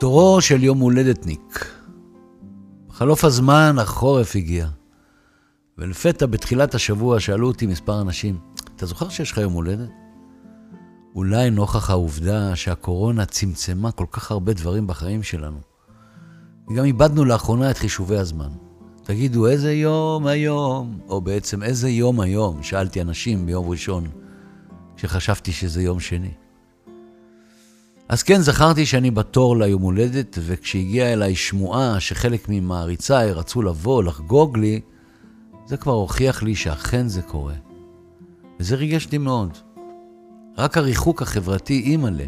תורו של יום הולדתניק. בחלוף הזמן החורף הגיע, ולפתע בתחילת השבוע שאלו אותי מספר אנשים, אתה זוכר שיש לך יום הולדת? אולי נוכח העובדה שהקורונה צמצמה כל כך הרבה דברים בחיים שלנו. וגם איבדנו לאחרונה את חישובי הזמן. תגידו, איזה יום היום? או בעצם, איזה יום היום? שאלתי אנשים ביום ראשון, כשחשבתי שזה יום שני. אז כן, זכרתי שאני בתור ליום הולדת, וכשהגיעה אליי שמועה שחלק ממעריציי רצו לבוא, לחגוג לי, זה כבר הוכיח לי שאכן זה קורה. וזה ריגש אותי מאוד. רק הריחוק החברתי אימא'לה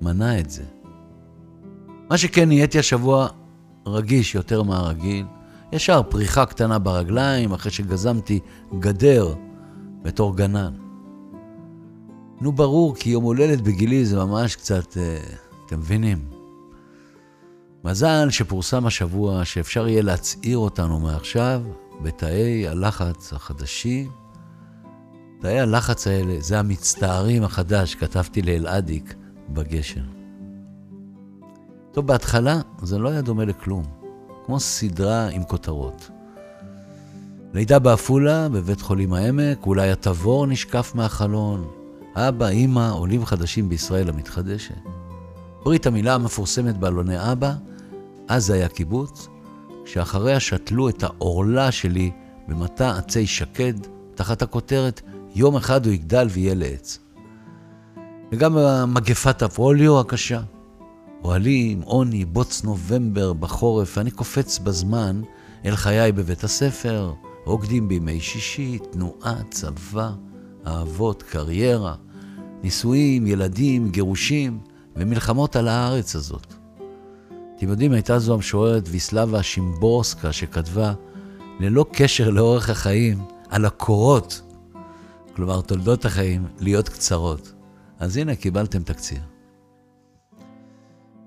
מנע את זה. מה שכן, נהייתי השבוע רגיש יותר מהרגיל. ישר פריחה קטנה ברגליים אחרי שגזמתי גדר בתור גנן. נו, ברור, כי יום הולדת בגילי זה ממש קצת, אה, אתם מבינים? מזל שפורסם השבוע שאפשר יהיה להצעיר אותנו מעכשיו בתאי הלחץ החדשים. תאי הלחץ האלה, זה המצטערים החדש, כתבתי לאלעדיק בגשר. טוב, בהתחלה זה לא היה דומה לכלום, כמו סדרה עם כותרות. לידה בעפולה, בבית חולים העמק, אולי התבור נשקף מהחלון, אבא, אימא, עולים חדשים בישראל המתחדשת. ברית המילה המפורסמת באלוני אבא, אז זה היה קיבוץ, שאחריה שתלו את העורלה שלי במטע עצי שקד, תחת הכותרת יום אחד הוא יגדל ויהיה לעץ. וגם מגפת הפרוליו הקשה. אוהלים, עוני, בוץ נובמבר בחורף, ואני קופץ בזמן אל חיי בבית הספר, רוקדים בימי שישי, תנועה, צבא, אהבות, קריירה, נישואים, ילדים, גירושים ומלחמות על הארץ הזאת. אתם יודעים, הייתה זו המשוררת ויסלבה שימבורסקה שכתבה, ללא קשר לאורך החיים, על הקורות כלומר תולדות החיים, להיות קצרות. אז הנה, קיבלתם תקציר.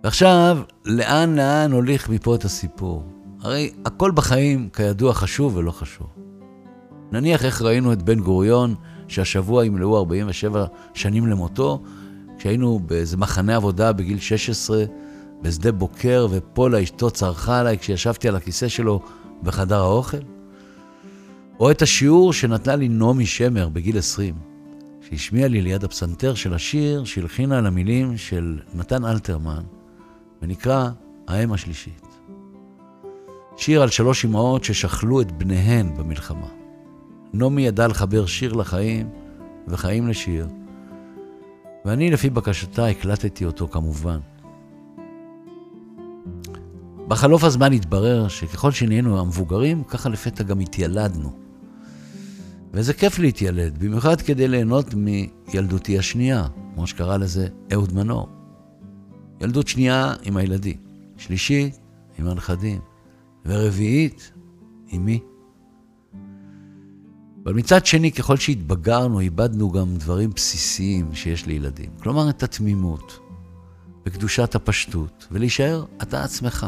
ועכשיו, לאן לאן הוליך מפה את הסיפור? הרי הכל בחיים, כידוע, חשוב ולא חשוב. נניח איך ראינו את בן גוריון, שהשבוע ימלאו 47 שנים למותו, כשהיינו באיזה מחנה עבודה בגיל 16, בשדה בוקר, ופולה אשתו צרחה עליי כשישבתי על הכיסא שלו בחדר האוכל. או את השיעור שנתנה לי נעמי שמר בגיל 20, שהשמיעה לי ליד הפסנתר של השיר שהלחינה על המילים של נתן אלתרמן, ונקרא האם השלישית. שיר על שלוש אמהות ששכלו את בניהן במלחמה. נעמי ידעה לחבר שיר לחיים וחיים לשיר, ואני לפי בקשתה הקלטתי אותו כמובן. בחלוף הזמן התברר שככל שנהיינו המבוגרים, ככה לפתע גם התיילדנו. וזה כיף להתיילד, במיוחד כדי ליהנות מילדותי השנייה, כמו שקרא לזה אהוד מנור. ילדות שנייה עם הילדים, שלישית עם הנכדים, ורביעית עם מי. אבל מצד שני, ככל שהתבגרנו, איבדנו גם דברים בסיסיים שיש לילדים. כלומר, את התמימות, וקדושת הפשטות, ולהישאר אתה עצמך.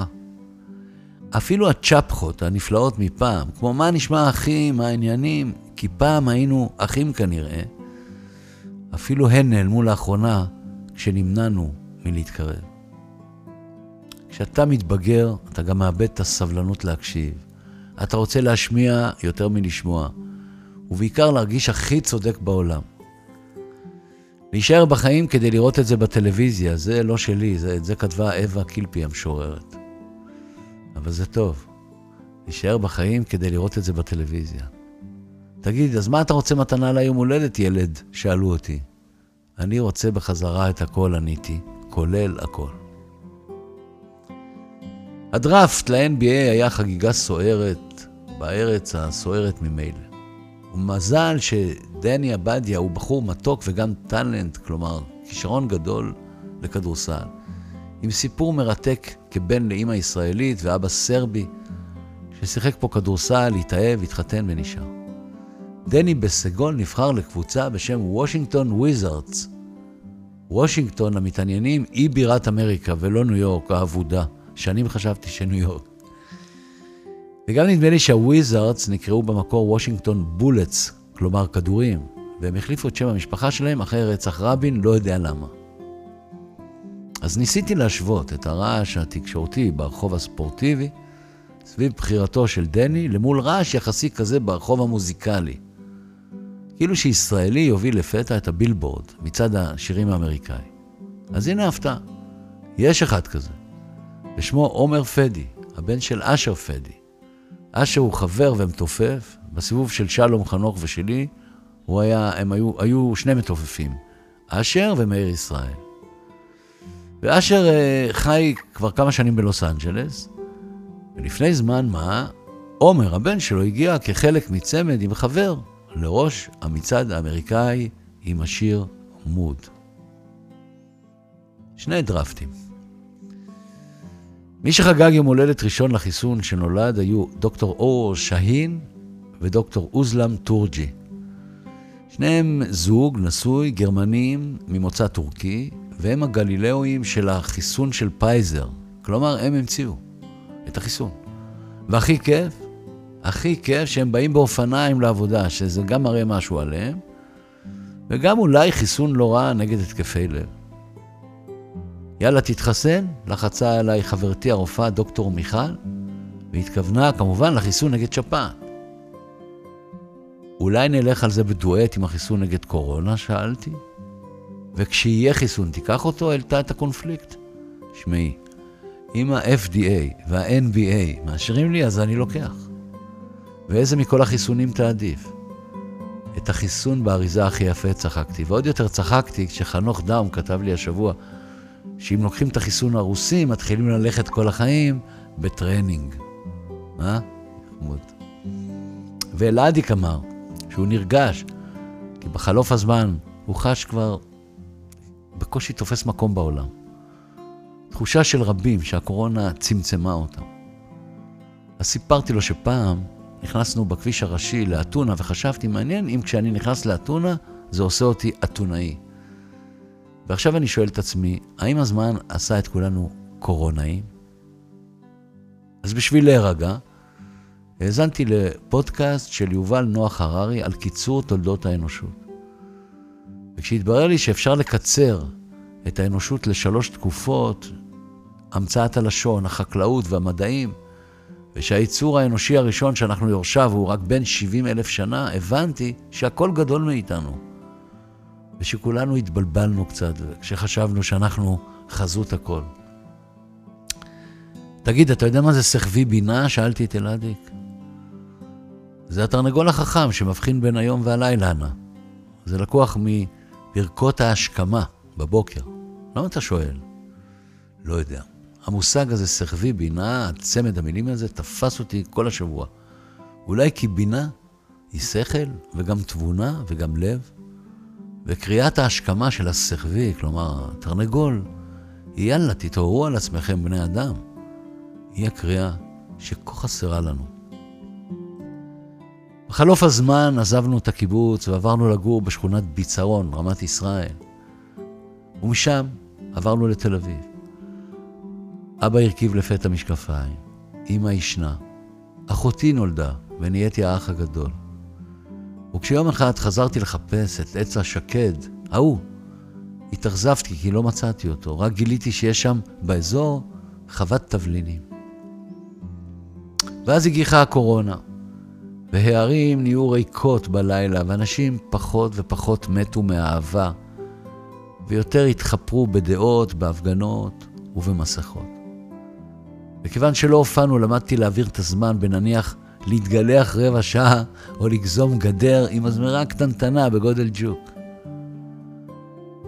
אפילו הצ'פחות הנפלאות מפעם, כמו מה נשמע אחי, מה העניינים, כי פעם היינו אחים כנראה, אפילו הן נעלמו לאחרונה כשנמנענו מלהתקרב. כשאתה מתבגר, אתה גם מאבד את הסבלנות להקשיב. אתה רוצה להשמיע יותר מלשמוע, ובעיקר להרגיש הכי צודק בעולם. להישאר בחיים כדי לראות את זה בטלוויזיה, זה לא שלי, זה, את זה כתבה אווה קילפי המשוררת. אבל זה טוב. להישאר בחיים כדי לראות את זה בטלוויזיה. תגיד, אז מה אתה רוצה מתנה ליום הולדת, ילד? שאלו אותי. אני רוצה בחזרה את הכל, עניתי, כולל הכל. הדראפט ל-NBA היה חגיגה סוערת, בארץ הסוערת ממילא. ומזל שדני עבדיה הוא בחור מתוק וגם טאלנט, כלומר, כישרון גדול לכדורסל. עם סיפור מרתק כבן לאימא ישראלית ואבא סרבי, ששיחק פה כדורסל, התאהב, התחתן ונשאר. דני בסגול נבחר לקבוצה בשם וושינגטון וויזארדס. וושינגטון, למתעניינים, היא בירת אמריקה ולא ניו יורק האבודה. שנים חשבתי שניו יורק. וגם נדמה לי שהוויזארדס נקראו במקור וושינגטון בולטס, כלומר כדורים, והם החליפו את שם המשפחה שלהם אחרי רצח רבין, לא יודע למה. אז ניסיתי להשוות את הרעש התקשורתי ברחוב הספורטיבי סביב בחירתו של דני למול רעש יחסי כזה ברחוב המוזיקלי. כאילו שישראלי יוביל לפתע את הבילבורד מצד השירים האמריקאי. אז הנה ההפתעה, יש אחד כזה, ושמו עומר פדי, הבן של אשר פדי. אשר הוא חבר ומתופף, בסיבוב של שלום חנוך ושלי, הוא היה, הם היו, היו שני מתופפים, אשר ומאיר ישראל. ואשר uh, חי כבר כמה שנים בלוס אנג'לס, ולפני זמן מה, עומר, הבן שלו, הגיע כחלק מצמד עם חבר לראש המצעד האמריקאי עם השיר מוד. שני דרפטים. מי שחגג יום הולדת ראשון לחיסון שנולד היו דוקטור אוור שאהין ודוקטור אוזלם טורצ'י. שניהם זוג נשוי, גרמנים ממוצא טורקי, והם הגלילאואים של החיסון של פייזר. כלומר, הם המציאו את החיסון. והכי כיף, הכי כיף שהם באים באופניים לעבודה, שזה גם מראה משהו עליהם, וגם אולי חיסון לא רע נגד התקפי לב. יאללה, תתחסן, לחצה עליי חברתי הרופאה דוקטור מיכל, והתכוונה כמובן לחיסון נגד שפעת. אולי נלך על זה בדואט עם החיסון נגד קורונה? שאלתי. וכשיהיה חיסון, תיקח אותו? העלתה את הקונפליקט. שמעי, אם ה-FDA וה-NBA מאשרים לי, אז אני לוקח. ואיזה מכל החיסונים תעדיף? את החיסון באריזה הכי יפה צחקתי, ועוד יותר צחקתי כשחנוך דאום כתב לי השבוע שאם לוקחים את החיסון הרוסי, מתחילים ללכת כל החיים בטרנינג. אה? חמוד. ואלעדיק אמר שהוא נרגש, כי בחלוף הזמן הוא חש כבר בקושי תופס מקום בעולם. תחושה של רבים שהקורונה צמצמה אותם. אז סיפרתי לו שפעם נכנסנו בכביש הראשי לאתונה, וחשבתי, מעניין אם כשאני נכנס לאתונה, זה עושה אותי אתונאי. ועכשיו אני שואל את עצמי, האם הזמן עשה את כולנו קורונאים? אז בשביל להירגע, האזנתי לפודקאסט של יובל נוח הררי על קיצור תולדות האנושות. וכשהתברר לי שאפשר לקצר את האנושות לשלוש תקופות, המצאת הלשון, החקלאות והמדעים, ושהייצור האנושי הראשון שאנחנו יורשיו הוא רק בן 70 אלף שנה, הבנתי שהכל גדול מאיתנו. ושכולנו התבלבלנו קצת כשחשבנו שאנחנו חזות הכל. תגיד, אתה יודע מה זה סחבי בינה? שאלתי את אלעדיק. זה התרנגול החכם שמבחין בין היום והלילה, נא. זה לקוח מברכות ההשכמה בבוקר. למה אתה שואל? לא יודע. המושג הזה, סחבי בינה, צמד המילים הזה, תפס אותי כל השבוע. אולי כי בינה היא שכל וגם תבונה וגם לב, וקריאת ההשכמה של הסחבי, כלומר, תרנגול, היא יאללה, תתעוררו על עצמכם, בני אדם. היא הקריאה שכה חסרה לנו. בחלוף הזמן עזבנו את הקיבוץ ועברנו לגור בשכונת ביצרון, רמת ישראל. ומשם עברנו לתל אביב. אבא הרכיב לפתע משקפיים, אמא ישנה, אחותי נולדה ונהייתי האח הגדול. וכשיום אחד חזרתי לחפש את עץ השקד, ההוא, התאכזבתי כי לא מצאתי אותו, רק גיליתי שיש שם באזור חוות תבלינים. ואז הגיחה הקורונה, והערים נהיו ריקות בלילה, ואנשים פחות ופחות מתו מאהבה, ויותר התחפרו בדעות, בהפגנות ובמסכות. וכיוון שלא הופענו, למדתי להעביר את הזמן בנניח להתגלח רבע שעה או לגזום גדר עם הזמרה קטנטנה בגודל ג'וק.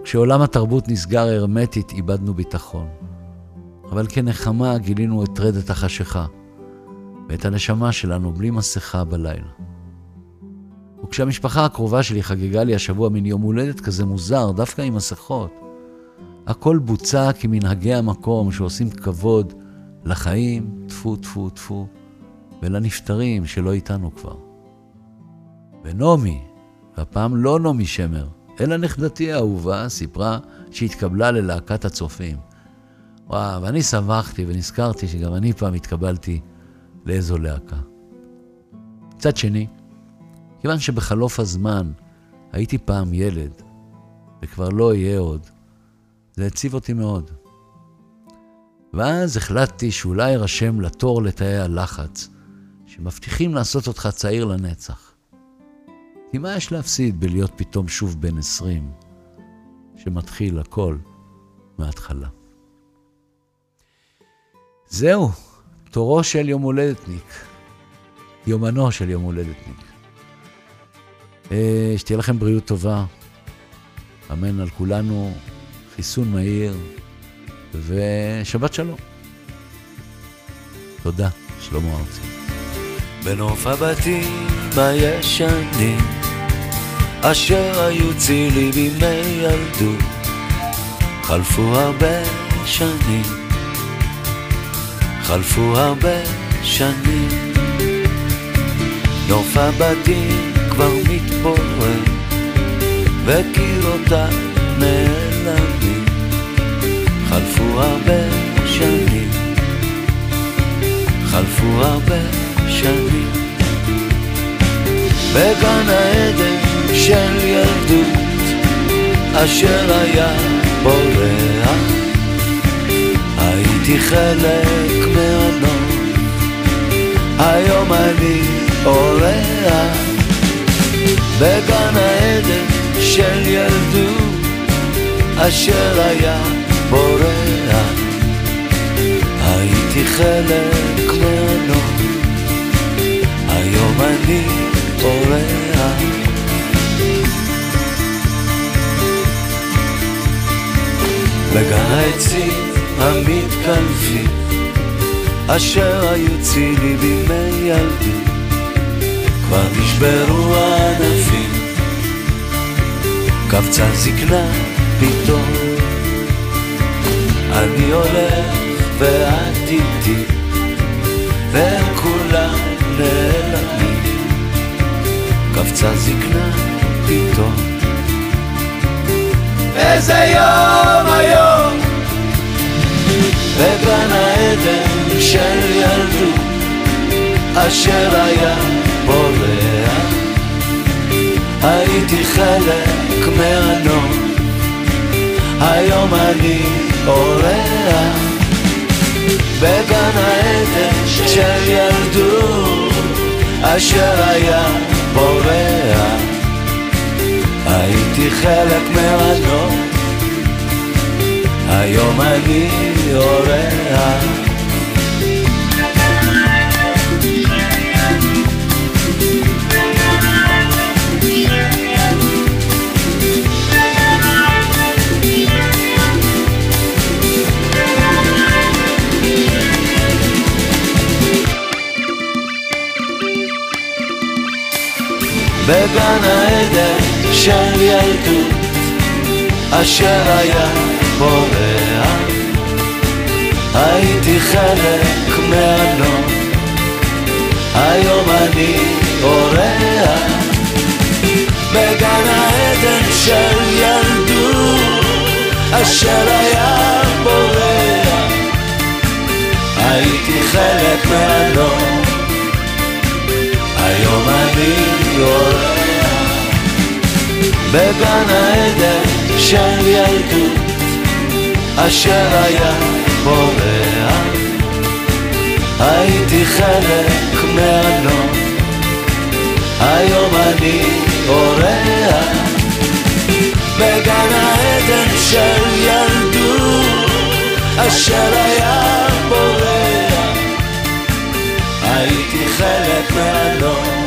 כשעולם התרבות נסגר הרמטית, איבדנו ביטחון. אבל כנחמה גילינו את רדת החשיכה, ואת הנשמה שלנו בלי מסכה בלילה. וכשהמשפחה הקרובה שלי חגגה לי השבוע מין יום הולדת כזה מוזר, דווקא עם מסכות, הכל בוצע כמנהגי המקום שעושים כבוד לחיים, טפו טפו טפו, ולנפטרים שלא איתנו כבר. ונעמי, והפעם לא נעמי שמר, אלא נכדתי האהובה, סיפרה שהתקבלה ללהקת הצופים. וואו, ואני שמחתי ונזכרתי שגם אני פעם התקבלתי לאיזו להקה. מצד שני, כיוון שבחלוף הזמן הייתי פעם ילד, וכבר לא אהיה עוד, זה הציב אותי מאוד. ואז החלטתי שאולי ארשם לתור לתאי הלחץ, שמבטיחים לעשות אותך צעיר לנצח. כי מה יש להפסיד בלהיות פתאום שוב בן עשרים, שמתחיל הכל מההתחלה? זהו, תורו של יום הולדתניק, יומנו של יום הולדתניק. אה, שתהיה לכם בריאות טובה, אמן על כולנו, חיסון מהיר, ושבת שלום. תודה, שלמה ארצי. בנוף הבתים הישנים, אשר היו צילי בימי ילדות, חלפו הרבה שנים, חלפו הרבה שנים. נוף הבתים כבר מתפורר, וקירותיו נעלמים, חלפו הרבה שנים, חלפו הרבה שנים. בגן העדן של ילדות, אשר היה בורח, הייתי חלק מהנוף, היום אני אורח. בגן העדן של ילדות, אשר היה בורח, הייתי חלק מהנוף. היום אני אורח. בגן העצים המתקלפים, אשר היו צילי בימי ילדות, כבר נשברו הענפים, קפצה זקנה פתאום. אני הולך ואת איתי, והם כולם קפצה זקנה פתאום. איזה יום היום. בגן העדן של ילדות אשר היה בורח. הייתי חלק מהנום היום אני אורח. בגן העדן של ילדות אשר היה מהנוף היום אני אורח בגן העדן של ילדות אשר היה בורח. הייתי חלק מהנוף היום אני אורח. בגן העדן של ילדות אשר היה בורח. הייתי חלק מהנוף היום אני אורח. בגן העדן של ילדות אשר היה בורח. הייתי חלק מהנוף היום אני אורח. בגן העדן של ילדות אשר היה בורח. הייתי חלק מהנוף